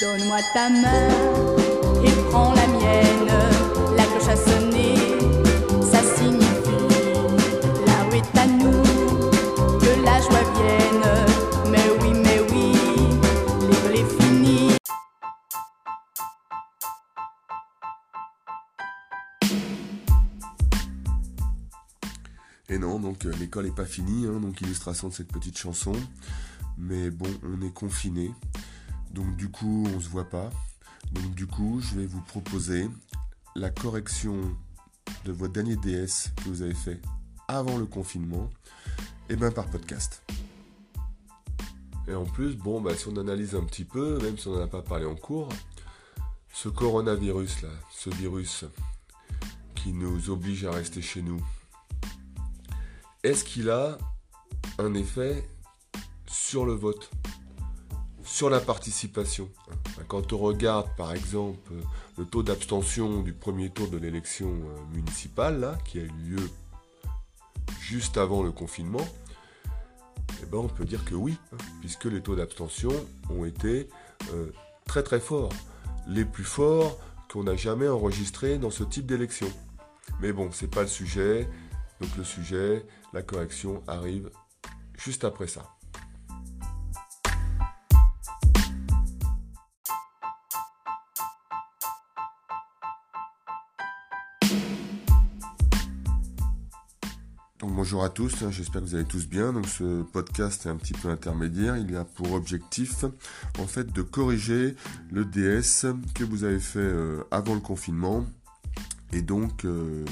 Donne-moi ta main et prends la mienne. La cloche a sonné, ça signifie là où est à nous que la joie vienne. Mais oui, mais oui, l'école est finie. Et non, donc euh, l'école n'est pas finie, hein, donc illustration de cette petite chanson. Mais bon, on est confiné, donc du coup, on se voit pas. Donc du coup, je vais vous proposer la correction de votre dernier DS que vous avez fait avant le confinement, et bien par podcast. Et en plus, bon, bah, si on analyse un petit peu, même si on n'en a pas parlé en cours, ce coronavirus là, ce virus qui nous oblige à rester chez nous, est-ce qu'il a un effet sur le vote, sur la participation Quand on regarde par exemple le taux d'abstention du premier tour de l'élection euh, municipale, qui a eu lieu juste avant le confinement, eh ben on peut dire que oui, hein, puisque les taux d'abstention ont été euh, très très forts, les plus forts qu'on a jamais enregistrés dans ce type d'élection. Mais bon, c'est pas le sujet. Donc le sujet, la correction arrive juste après ça. Bonjour à tous, hein, j'espère que vous allez tous bien. Ce podcast est un petit peu intermédiaire. Il a pour objectif en fait de corriger le DS que vous avez fait euh, avant le confinement. Et donc euh,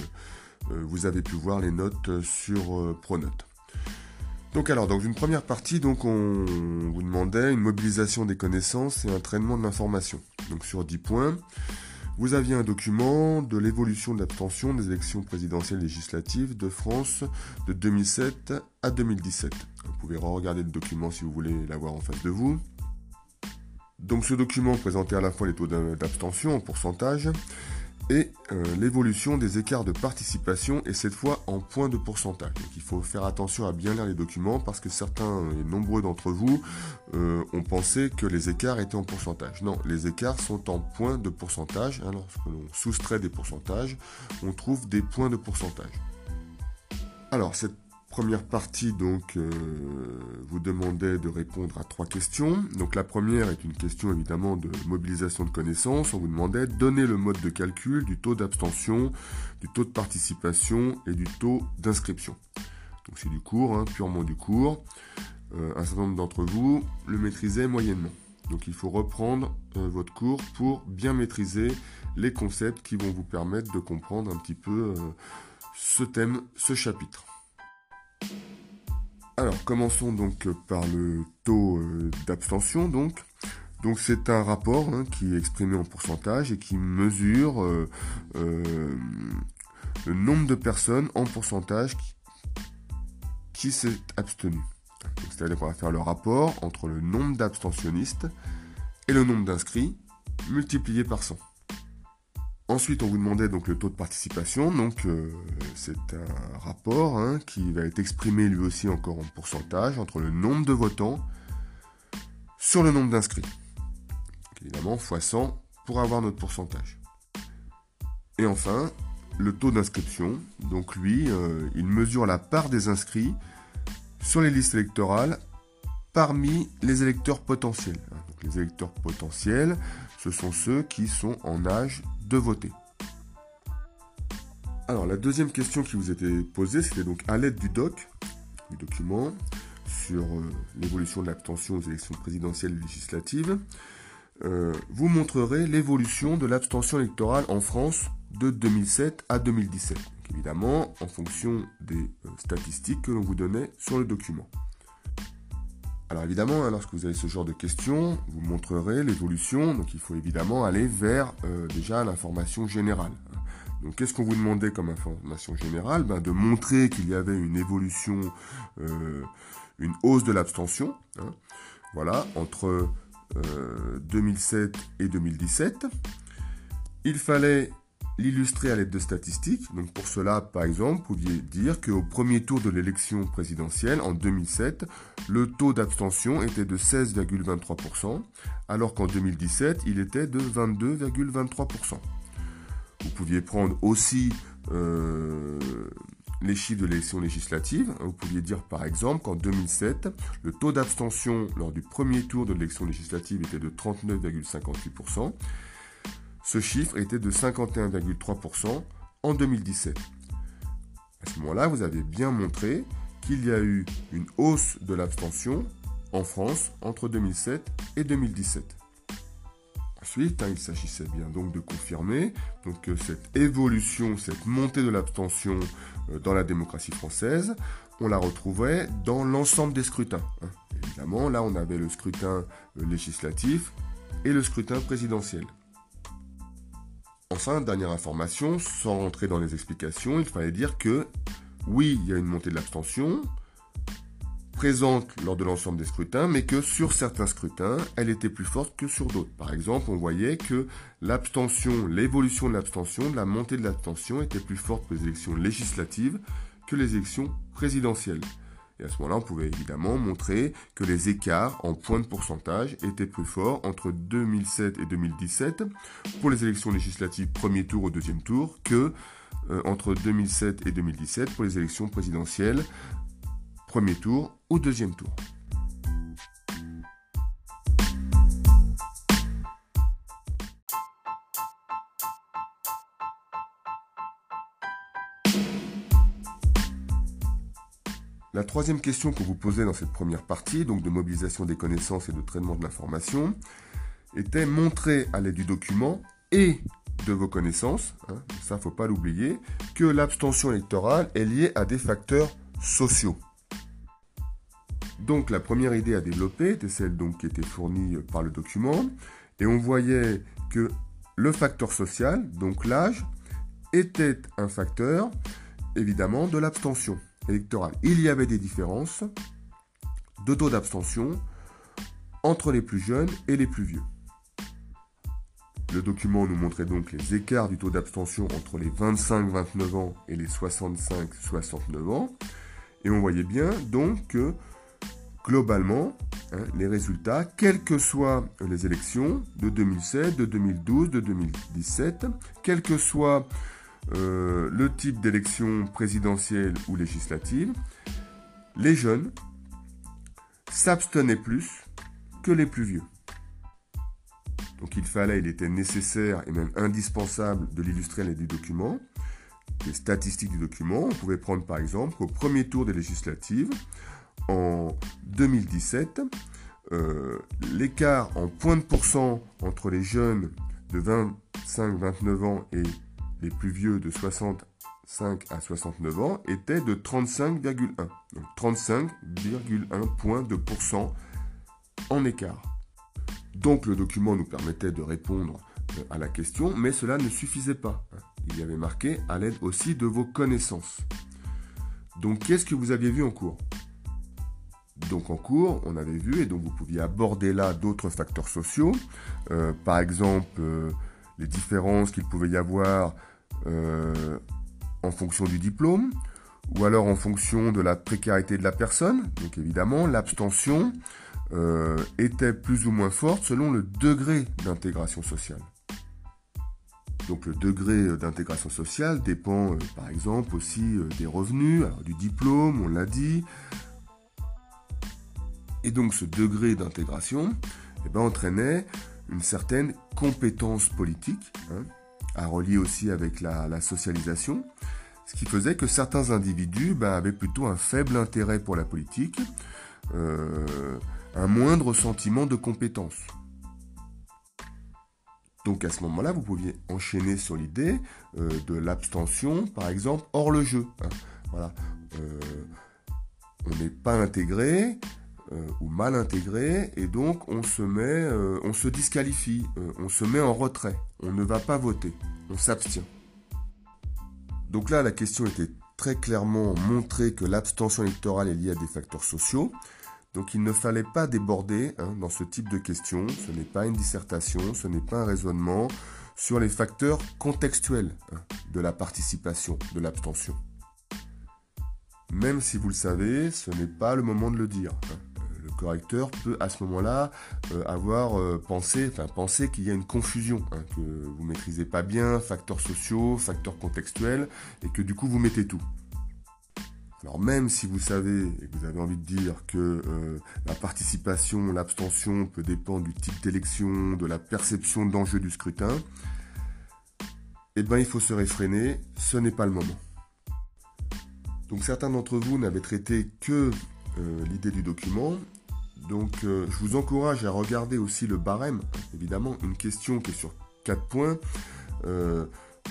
euh, vous avez pu voir les notes sur Pronote. Donc alors, dans une première partie, donc on vous demandait une mobilisation des connaissances et un traitement de l'information. Donc sur 10 points. Vous aviez un document de l'évolution de l'abstention des élections présidentielles législatives de France de 2007 à 2017. Vous pouvez re-regarder le document si vous voulez l'avoir en face de vous. Donc ce document présentait à la fois les taux d'abstention en pourcentage et euh, l'évolution des écarts de participation et cette fois en points de pourcentage. Donc il faut faire attention à bien lire les documents parce que certains et nombreux d'entre vous euh, ont pensé que les écarts étaient en pourcentage. Non, les écarts sont en points de pourcentage. Alors, lorsque l'on soustrait des pourcentages, on trouve des points de pourcentage. Alors cette première partie donc euh, vous demandait de répondre à trois questions. Donc la première est une question évidemment de mobilisation de connaissances. On vous demandait de donner le mode de calcul du taux d'abstention, du taux de participation et du taux d'inscription. Donc c'est du cours, hein, purement du cours. Euh, un certain nombre d'entre vous le maîtrisaient moyennement. Donc il faut reprendre euh, votre cours pour bien maîtriser les concepts qui vont vous permettre de comprendre un petit peu ce thème, ce chapitre. Alors, commençons donc par le taux euh, d'abstention. Donc, donc c'est un rapport hein, qui est exprimé en pourcentage et qui mesure euh, euh, le nombre de personnes en pourcentage qui, s'est abstenu. C'est-à-dire qu'on va faire le rapport entre le nombre d'abstentionnistes et le nombre d'inscrits multiplié par 100. Ensuite, on vous demandait donc le taux de participation. Donc, euh, c'est un rapport hein, qui va être exprimé lui aussi encore en pourcentage entre le nombre de votants sur le nombre d'inscrits. Évidemment, x 100 pour avoir notre pourcentage. Et enfin, le taux d'inscription. Donc, lui, euh, il mesure la part des inscrits sur les listes électorales parmi les électeurs potentiels. Les électeurs potentiels, ce sont ceux qui sont en âge voter. Alors la deuxième question qui vous était posée, c'était donc à l'aide du doc, du document, sur euh, l'évolution de l'abstention aux élections présidentielles et législatives, euh, vous montrerez l'évolution de l'abstention électorale en France de 2007 à 2017. évidemment, en fonction des euh, statistiques que l'on vous donnait sur le document. Alors évidemment, hein, lorsque vous avez ce genre de questions, vous montrerez l'évolution. Donc il faut évidemment aller vers euh, déjà l'information générale. Donc qu'est-ce qu'on vous demandait comme information générale? Ben, De montrer qu'il y avait une évolution, euh, une hausse de l'abstention. Hein. voilà, entre 2007 euh, et 2017. Il fallait l'illustrer à l'aide de statistiques. Donc pour cela, par exemple, vous pouviez dire qu'au premier tour de l'élection présidentielle en 2007, le taux d'abstention était de 16,23%, alors qu'en 2017, il était de 22,23%. Vous pouviez prendre aussi euh, les chiffres de l'élection législative. Vous pouviez dire par exemple qu'en 2007, le taux d'abstention lors du premier tour de l'élection législative était de 39,58%. Ce chiffre était de 51,3% en 2017. À ce moment-là, vous avez bien montré qu'il y a eu une hausse de l'abstention en France entre 2007 et 2017. Ensuite, hein, il s'agissait bien donc de confirmer donc, que cette évolution, cette montée de l'abstention euh, dans la démocratie française, on la retrouvait dans l'ensemble des scrutins. Hein. Évidemment, là, on avait le scrutin euh, législatif et le scrutin présidentiel. Enfin, dernière information, sans rentrer dans les explications, il fallait dire que oui, il y a une montée de l'abstention, présente lors de l'ensemble des scrutins, mais que sur certains scrutins, elle était plus forte que sur d'autres. Par exemple, on voyait que l'abstention, l'évolution de l'abstention, la montée de l'abstention était plus forte pour les élections législatives que les élections présidentielles. Et à ce moment-là, on pouvait évidemment montrer que les écarts en points de pourcentage étaient plus forts entre 2007 et 2017 pour les élections législatives premier tour ou deuxième tour que euh, entre 2007 et 2017 pour les élections présidentielles premier tour ou deuxième tour. La troisième question qu'on vous posait dans cette première partie, donc de mobilisation des connaissances et de traitement de l'information, était montrer à l'aide du document et de vos connaissances, hein, ça faut pas l'oublier, que l'abstention électorale est liée à des facteurs sociaux. Donc la première idée à développer était celle qui était fournie par le document, et on voyait que le facteur social, donc l'âge, était un facteur évidemment de l'abstention électorale. Il y avait des différences de taux d'abstention entre les plus jeunes et les plus vieux. Le document nous montrait donc les écarts du taux d'abstention entre les 25-29 ans et les 65-69 ans. Et on voyait bien donc que globalement, hein, les résultats, quelles que soient les élections de 2007, de 2012, de 2017, quel que soit euh, le type d'élection présidentielle ou législative, les jeunes s'abstenaient plus que les plus vieux. Donc il fallait, il était nécessaire et même indispensable de l'illustrer les du document, les statistiques du document. On pouvait prendre par exemple au premier tour des législatives, en 2017, euh, l'écart en points de pourcent entre les jeunes de 25-29 ans et les plus vieux de 65 à 69 ans était de 35,1. Donc 35,1 points de pourcent en écart. Donc le document nous permettait de répondre euh, à la question, mais cela ne suffisait pas. Il y avait marqué à l'aide aussi de vos connaissances. Donc qu'est-ce que vous aviez vu en cours? Donc en cours, on avait vu, et donc vous pouviez aborder là d'autres facteurs sociaux, euh, par exemple euh, les différences qu'il pouvait y avoir euh, en fonction du diplôme, ou alors en fonction de la précarité de la personne. Donc évidemment, l'abstention euh, était plus ou moins forte selon le degré d'intégration sociale. Donc le degré d'intégration sociale dépend euh, par exemple aussi des revenus, du diplôme, on l'a dit. Et donc ce degré d'intégration eh ben, entraînait une certaine compétence politique. Hein, à relier aussi avec la, socialisation, ce qui faisait que certains individus ben, avaient plutôt un faible intérêt pour la politique, euh, un moindre sentiment de compétence. Donc à ce moment-là, vous pouviez enchaîner sur l'idée euh, de l'abstention, par exemple, hors le jeu. Hein. Voilà. Euh, on n'est pas intégré, euh, ou mal intégré, et donc on se met, euh, on se disqualifie, euh, on se met en retrait, on ne va pas voter, on s'abstient. Donc là, la question était très clairement montrée que l'abstention électorale est liée à des facteurs sociaux. Donc il ne fallait pas déborder hein, dans ce type de questions. Ce n'est pas une dissertation, ce n'est pas un raisonnement, sur les facteurs contextuels hein, de la participation, de l'abstention. Même si vous le savez, ce n'est pas le moment de le dire. Hein. Correcteur peut à ce moment-là euh, avoir euh, pensé, enfin penser qu'il y a une confusion, hein, que vous maîtrisez pas bien facteurs sociaux, facteurs contextuels, et que du coup vous mettez tout. Alors même si vous savez et que vous avez envie de dire que euh, la participation, l'abstention peut dépendre du type d'élection, de la perception d'enjeu du scrutin, eh bien il faut se réfréner, ce n'est pas le moment. Donc certains d'entre vous n'avaient traité que l'idée du document. Donc euh, je vous encourage à regarder aussi le barème. Évidemment, une question qui est sur 4 points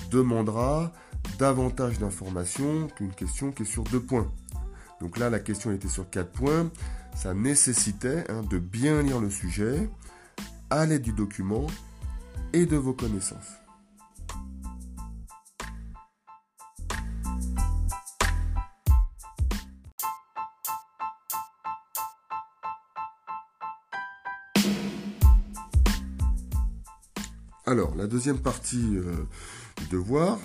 demandera davantage d'informations qu'une question qui est sur deux points. Donc là, la question était sur quatre points. Ça nécessitait hein, de bien lire le sujet à l'aide du document et de vos connaissances. Alors, la deuxième partie euh, du devoir,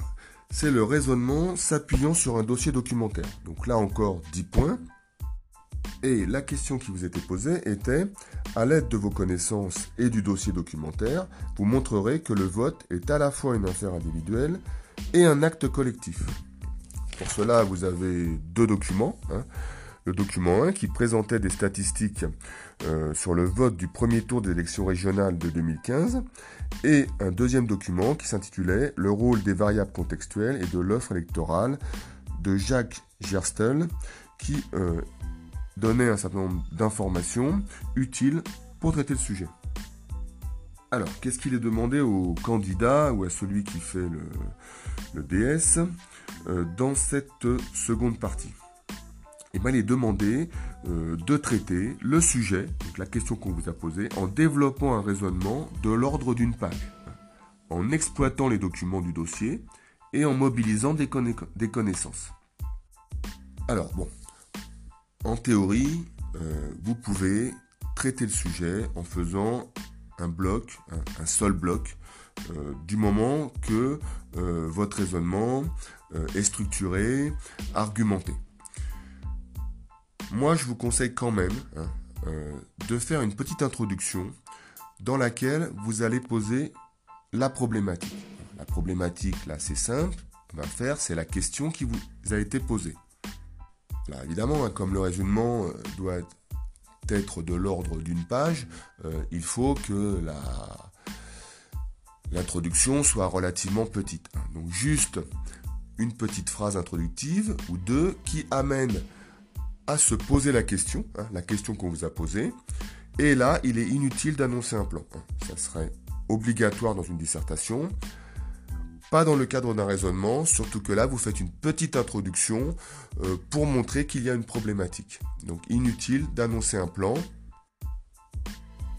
c'est le raisonnement s'appuyant sur un dossier documentaire. Donc là encore 10 points. Et la question qui vous était posée était, à l'aide de vos connaissances et du dossier documentaire, vous montrerez que le vote est à la fois une affaire individuelle et un acte collectif. Pour cela, vous avez deux documents. Hein. Le document 1 qui présentait des statistiques euh, sur le vote du premier tour des élections régionales de 2015 et un deuxième document qui s'intitulait Le rôle des variables contextuelles et de l'offre électorale de Jacques Gerstel qui euh, donnait un certain nombre d'informations utiles pour traiter le sujet. Alors, qu'est-ce qu'il est demandé au candidat ou à celui qui fait le, DS euh, dans cette seconde partie? Eh ben, il est demandé euh, de traiter le sujet, donc la question qu'on vous a posée, en développant un raisonnement de l'ordre d'une page, en exploitant les documents du dossier et en mobilisant des, connaissances. Alors bon, en théorie, euh, vous pouvez traiter le sujet en faisant un bloc, un, seul bloc, euh, du moment que votre raisonnement est structuré, argumenté. Moi, je vous conseille quand même hein, euh, de faire une petite introduction dans laquelle vous allez poser la problématique. La problématique, là, c'est simple. On va faire, c'est la question qui vous a été posée. Là, évidemment, hein, comme le raisonnement euh, doit être de l'ordre d'une page, euh, il faut que la, l'introduction soit relativement petite. Hein. Donc juste une petite phrase introductive ou deux qui amène à se poser la question, hein, la question qu'on vous a posée. Et là, il est inutile d'annoncer un plan. Ça serait obligatoire dans une dissertation, pas dans le cadre d'un raisonnement, surtout que là, vous faites une petite introduction euh, pour montrer qu'il y a une problématique. Donc inutile d'annoncer un plan.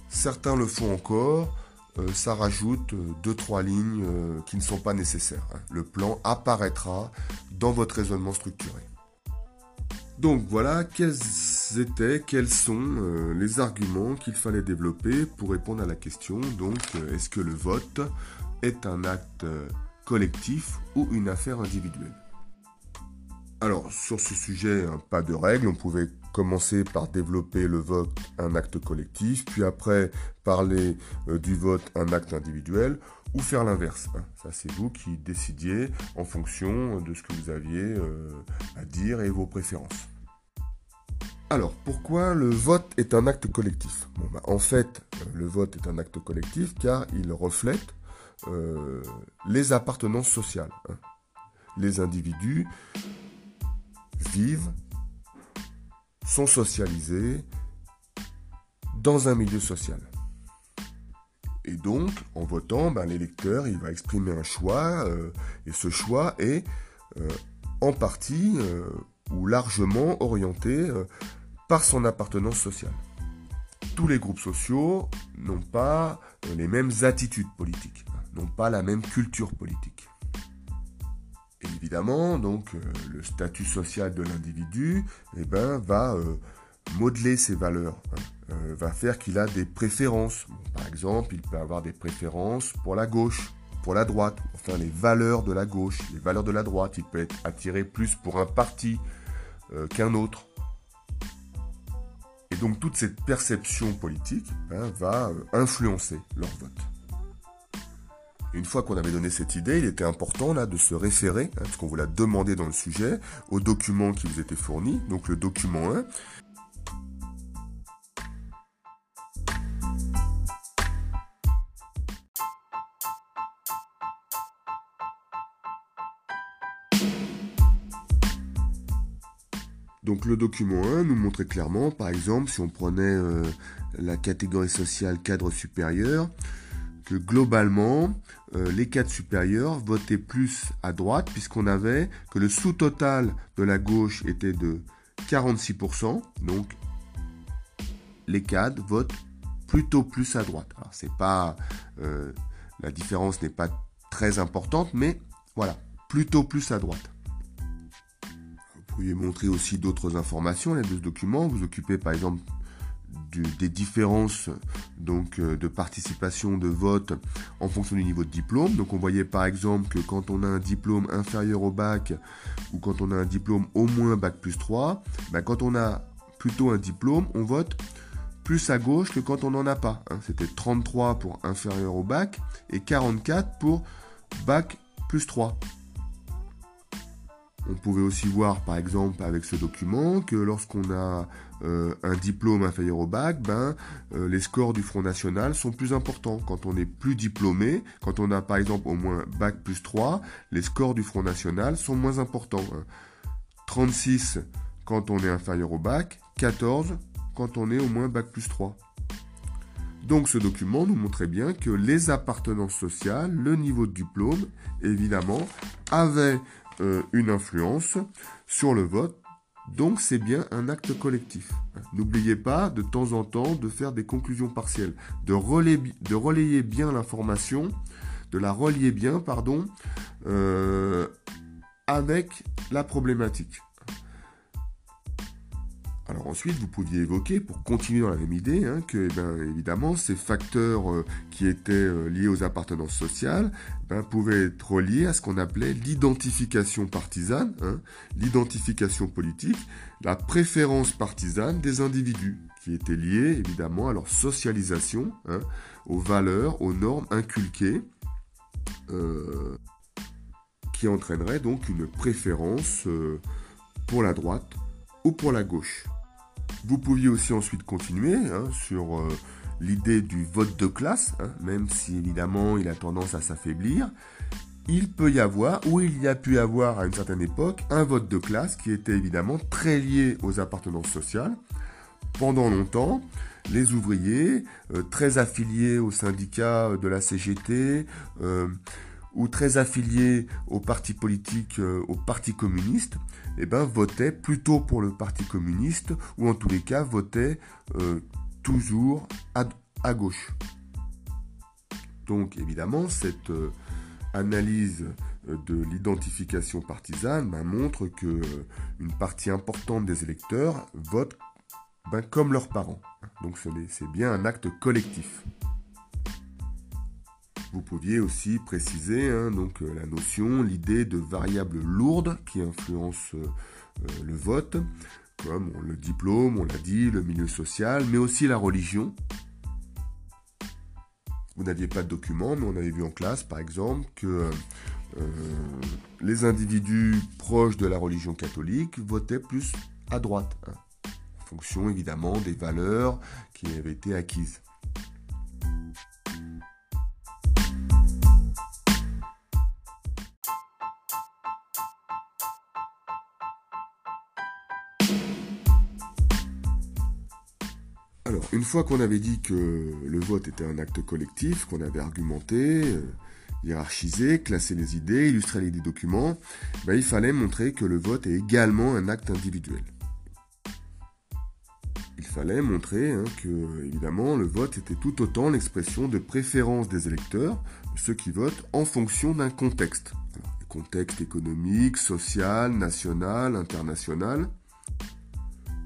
Certains le font encore, euh, ça rajoute euh, deux, trois lignes qui ne sont pas nécessaires. Hein. Le plan apparaîtra dans votre raisonnement structuré. Donc voilà, quels étaient, quels sont euh, les arguments qu'il fallait développer pour répondre à la question, donc euh, est-ce que le vote est un acte euh, collectif ou une affaire individuelle? Alors sur ce sujet, hein, pas de règle, on pouvait commencer par développer le vote un acte collectif, puis après parler du vote un acte individuel, ou faire l'inverse. Hein. Ça, c'est vous qui décidiez en fonction de ce que vous aviez euh, à dire et vos préférences. Alors, pourquoi le vote est un acte collectif? Bah, En fait, euh, le vote est un acte collectif car il reflète euh, les appartenances sociales. Hein. Les individus vivent, sont socialisés dans un milieu social. Et donc, en votant, ben, l'électeur, il va exprimer un choix, euh, et ce choix est euh, en partie euh, ou largement orienté par son appartenance sociale. Tous les groupes sociaux n'ont pas les mêmes attitudes politiques, n'ont pas la même culture politique. évidemment, donc, le statut social de l'individu eh ben, va modeler ses valeurs. Hein. Euh, va faire qu'il a des préférences. par exemple, il peut avoir des préférences pour la gauche pour la droite, enfin les valeurs de la gauche, les valeurs de la droite. Il peut être attiré plus pour un parti euh, qu'un autre. Et donc toute cette perception politique ben, va euh, influencer leur vote. Une fois qu'on avait donné cette idée, il était important là de se référer, hein, parce qu'on vous l'a demandé dans le sujet, au document qui vous était fourni, donc le document 1. Le document 1 nous montrait clairement, par exemple, si on prenait euh, la catégorie sociale cadre supérieur, que globalement, euh, les cadres supérieurs votaient plus à droite, puisqu'on avait que le sous-total de la gauche était de 46%, donc les cadres votent plutôt plus à droite. Alors c'est pas euh, la différence n'est pas très importante, mais voilà, plutôt plus à droite. Vous pourriez montrer aussi d'autres informations là, de ce document. Vous occupez par exemple des différences donc euh, de participation de vote en fonction du niveau de diplôme. Donc on voyait par exemple que quand on a un diplôme inférieur au bac ou quand on a un diplôme au moins bac plus 3, ben quand on a plutôt un diplôme, on vote plus à gauche que quand on n'en a pas. Hein. C'était 33 pour inférieur au bac et 44 pour bac plus 3. On pouvait aussi voir, par exemple, avec ce document, que lorsqu'on a euh, un diplôme inférieur au bac, ben, euh, les scores du Front National sont plus importants. Quand on est plus diplômé, quand on a par exemple au moins bac plus 3, les scores du Front National sont moins importants. 36 quand on est inférieur au bac, 14 quand on est au moins bac plus 3. Donc ce document nous montrait bien que les appartenances sociales, le niveau de diplôme, évidemment, avaient euh, une influence sur le vote. Donc c'est bien un acte collectif. N'oubliez pas de temps en temps de faire des conclusions partielles, de relayer, bien l'information, de la relier bien, pardon, euh, avec la problématique. Alors ensuite, vous pouviez évoquer, pour continuer dans la même idée, hein, que eh évidemment ces facteurs euh, qui étaient euh, liés aux appartenances sociales ben, pouvaient être reliés à ce qu'on appelait l'identification partisane, hein, l'identification politique, la préférence partisane des individus, qui étaient liés évidemment à leur socialisation, hein, aux valeurs, aux normes inculquées, euh, qui entraîneraient donc une préférence pour la droite ou pour la gauche. Vous pouviez aussi ensuite continuer hein, sur euh, l'idée du vote de classe, hein, même si évidemment il a tendance à s'affaiblir. Il peut y avoir, ou il y a pu y avoir à une certaine époque, un vote de classe qui était évidemment très lié aux appartenances sociales. Pendant longtemps, les ouvriers, euh, très affiliés au syndicat de la CGT, euh, ou très affiliés au parti politique, euh, au parti communiste, eh ben, votaient plutôt pour le parti communiste, ou en tous les cas votaient euh, toujours à, gauche. Donc évidemment, cette euh, analyse de l'identification partisane ben, montre que une partie importante des électeurs votent ben, comme leurs parents. Donc c'est bien un acte collectif. Vous pouviez aussi préciser hein, donc, euh, la notion, l'idée de variables lourdes qui influencent euh, euh, le vote, comme le diplôme, on l'a dit, le milieu social, mais aussi la religion. Vous n'aviez pas de document, mais on avait vu en classe, par exemple, que les individus proches de la religion catholique votaient plus à droite, hein, en fonction évidemment des valeurs qui avaient été acquises. Une fois qu'on avait dit que le vote était un acte collectif, qu'on avait argumenté, euh, hiérarchisé, classé les idées, illustré les documents, ben, il fallait montrer que le vote est également un acte individuel. Il fallait montrer hein, que, évidemment, le vote était tout autant l'expression de préférence des électeurs, ceux qui votent, en fonction d'un contexte. contexte économique, social, national, international,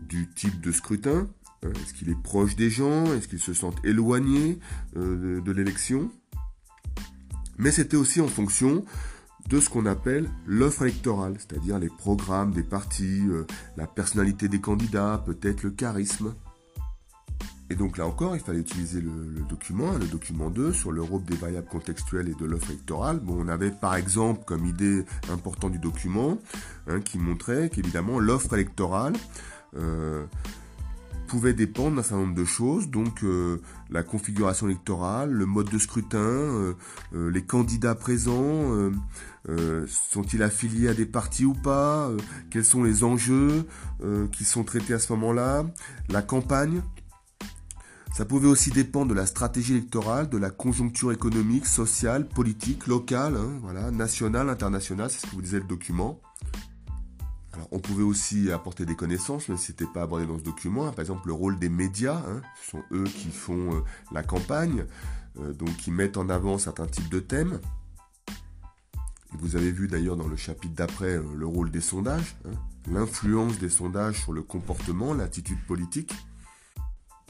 du type de scrutin, est-ce qu'il est proche des gens? Est-ce qu'ils se sentent éloignés euh, de, l'élection? Mais c'était aussi en fonction de ce qu'on appelle l'offre électorale, c'est-à-dire les programmes des partis, euh, la personnalité des candidats, peut-être le charisme. Et donc là encore, il fallait utiliser le, document, le document 2, sur l'Europe des variables contextuelles et de l'offre électorale. Bon, on avait par exemple comme idée importante du document, hein, qui montrait qu'évidemment l'offre électorale euh, pouvait dépendre d'un certain nombre de choses, donc euh, la configuration électorale, le mode de scrutin, euh, les candidats présents, sont-ils affiliés à des partis ou pas, quels sont les enjeux qui sont traités à ce moment-là, la campagne, ça pouvait aussi dépendre de la stratégie électorale, de la conjoncture économique, sociale, politique, locale, hein, voilà, nationale, internationale, c'est ce que vous disait le document. On pouvait aussi apporter des connaissances, mais ce n'était pas abordé dans ce document. Par exemple, le rôle des médias, hein, ce sont eux qui font euh, la campagne, euh, donc qui mettent en avant certains types de thèmes. vous avez vu d'ailleurs dans le chapitre d'après euh, le rôle des sondages, hein, l'influence des sondages sur le comportement, l'attitude politique.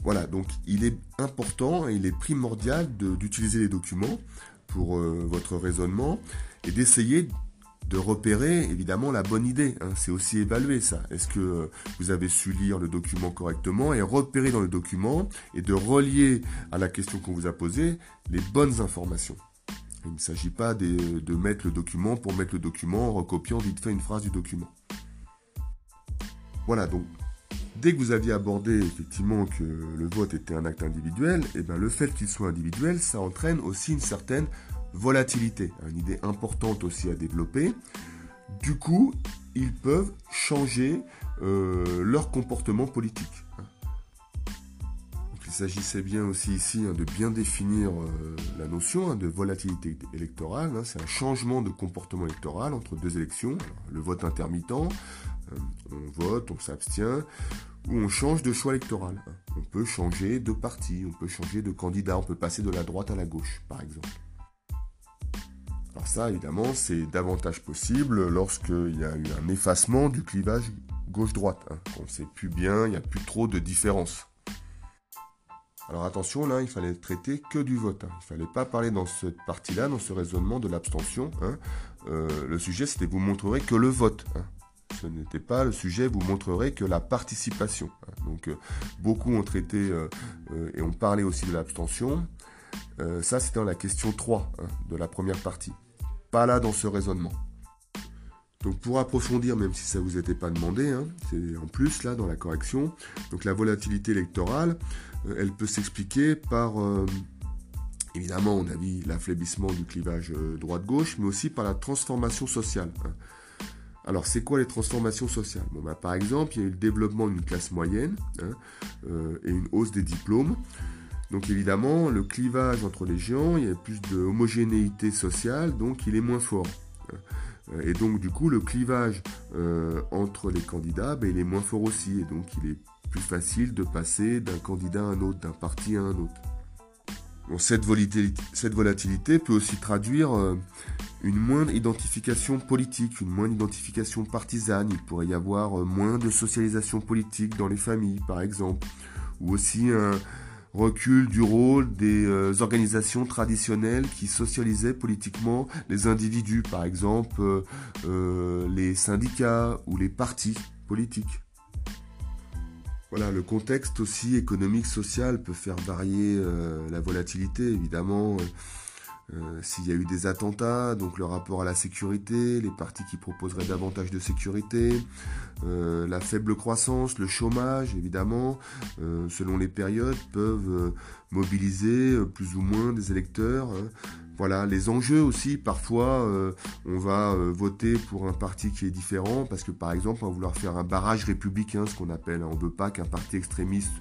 Voilà, donc il est important et il est primordial d'utiliser les documents pour votre raisonnement et d'essayer de repérer évidemment la bonne idée. Hein. C'est aussi évaluer ça. Est-ce que euh, vous avez su lire le document correctement et repérer dans le document et de relier à la question qu'on vous a posée les bonnes informations. Il ne s'agit pas de, de mettre le document pour mettre le document en recopiant vite fait une phrase du document. Voilà, donc dès que vous aviez abordé effectivement que le vote était un acte individuel, et eh bien le fait qu'il soit individuel, ça entraîne aussi une certaine volatilité, une idée importante aussi à développer. Du coup, ils peuvent changer euh, leur comportement politique. il s'agissait bien aussi ici hein, de bien définir euh, la notion hein, de volatilité électorale. Hein. c'est un changement de comportement électoral entre deux élections. le vote intermittent, euh, on vote, on s'abstient, où on change de choix électoral. On peut changer de parti, on peut changer de candidat, on peut passer de la droite à la gauche, par exemple. Alors ça, évidemment, c'est davantage possible lorsqu'il y a eu un effacement du clivage gauche-droite. Hein. On ne sait plus bien, il n'y a plus trop de différence. Alors attention, là, il fallait traiter que du vote. Hein. Il ne fallait pas parler dans cette partie-là, dans ce raisonnement de l'abstention. Hein. Euh, le sujet, c'était vous montrer que le vote ce n'était pas le sujet, vous montrerait que la participation. Donc euh, beaucoup ont traité euh, et ont parlé aussi de l'abstention. ça, c'était dans la question 3 hein, de la première partie. Pas là dans ce raisonnement. Donc pour approfondir, même si ça ne vous était pas demandé, hein, c'est en plus là dans la correction. Donc la volatilité électorale, elle peut s'expliquer par évidemment, on a vu l'affaiblissement du clivage droite-gauche, mais aussi par la transformation sociale. Hein. Alors, c'est quoi les transformations sociales? Bon, bah, Par exemple, il y a eu le développement d'une classe moyenne hein, euh, et une hausse des diplômes. Donc évidemment, le clivage entre les géants, il y a plus de homogénéité sociale, donc il est moins fort. Hein. Et donc du coup, le clivage euh, entre les candidats, ben, il est moins fort aussi. Et donc il est plus facile de passer d'un candidat à un autre, d'un parti à un autre. cette, volatilité, peut aussi traduire euh, une moindre identification politique, une moindre identification partisane. Il pourrait y avoir euh, moins de socialisation politique dans les familles, par exemple, ou aussi un recul du rôle des euh, organisations traditionnelles qui socialisaient politiquement les individus, par exemple euh, les syndicats ou les partis politiques. Voilà, le contexte aussi économique, social peut faire varier la volatilité, évidemment. Euh, s'il y a eu des attentats, donc le rapport à la sécurité, les partis qui proposeraient davantage de sécurité, euh, la faible croissance, le chômage, évidemment, euh, selon les périodes, peuvent mobiliser plus ou moins des électeurs. Hein. Voilà, les enjeux aussi, parfois on va voter pour un parti qui est différent parce que par exemple on va vouloir faire un barrage républicain, ce qu'on appelle, on ne veut pas qu'un parti extrémiste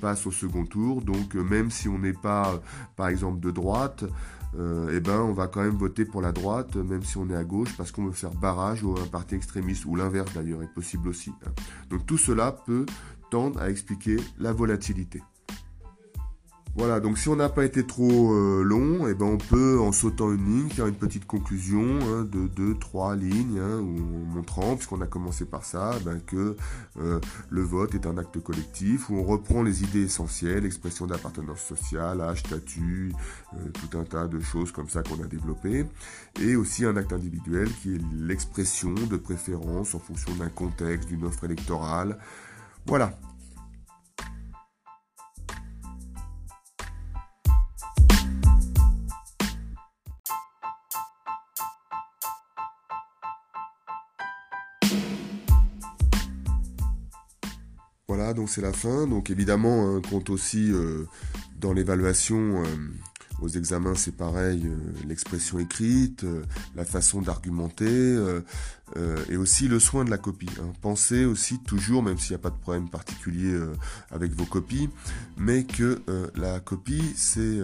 passe au second tour, donc même si on n'est pas par exemple de droite, euh, eh ben, on va quand même voter pour la droite, même si on est à gauche, parce qu'on veut faire barrage ou un parti extrémiste, ou l'inverse d'ailleurs est possible aussi. Hein. Donc tout cela peut tendre à expliquer la volatilité. Voilà, donc si on n'a pas été trop euh, long, et eh ben on peut, en sautant une ligne, faire une petite conclusion hein, de deux, trois lignes, hein, en montrant, puisqu'on a commencé par ça, ben, que euh, le vote est un acte collectif, où on reprend les idées essentielles, expression d'appartenance sociale, âge, statut, euh, tout un tas de choses comme ça qu'on a développées, et aussi un acte individuel qui est l'expression de préférence en fonction d'un contexte, d'une offre électorale. Voilà, c'est la fin. Donc évidemment, on compte aussi euh, dans l'évaluation, euh, aux examens c'est pareil, euh, l'expression écrite, la façon d'argumenter, et aussi le soin de la copie. Hein. Pensez aussi toujours, même s'il n'y a pas de problème particulier avec vos copies, mais que la copie c'est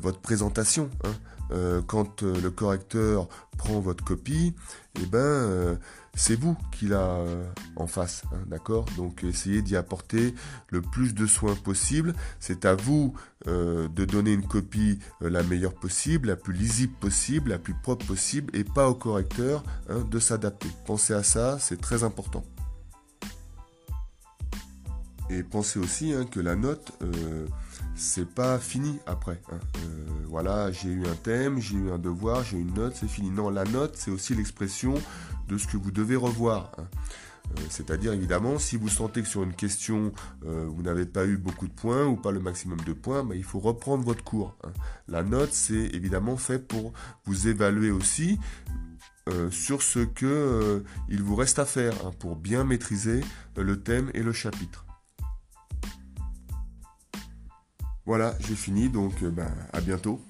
votre présentation. Hein. quand le correcteur prend votre copie, eh ben c'est vous qui l'a euh, en face, hein, d'accord? Donc essayez d'y apporter le plus de soins possible. C'est à vous euh, de donner une copie euh, la meilleure possible, la plus lisible possible, la plus propre possible, et pas au correcteur de s'adapter. Pensez à ça, c'est très important. Et pensez aussi hein, que la note, c'est pas fini après. voilà, j'ai eu un thème, j'ai eu un devoir, j'ai une note, c'est fini. Non, la note, c'est aussi l'expression de ce que vous devez revoir. Hein. Euh, c'est-à-dire évidemment, si vous sentez que sur une question, euh, vous n'avez pas eu beaucoup de points ou pas le maximum de points, bah, il faut reprendre votre cours. Hein. La note, c'est évidemment fait pour vous évaluer aussi euh, sur ce que il vous reste à faire hein, pour bien maîtriser le thème et le chapitre. Voilà, j'ai fini, donc bah, à bientôt.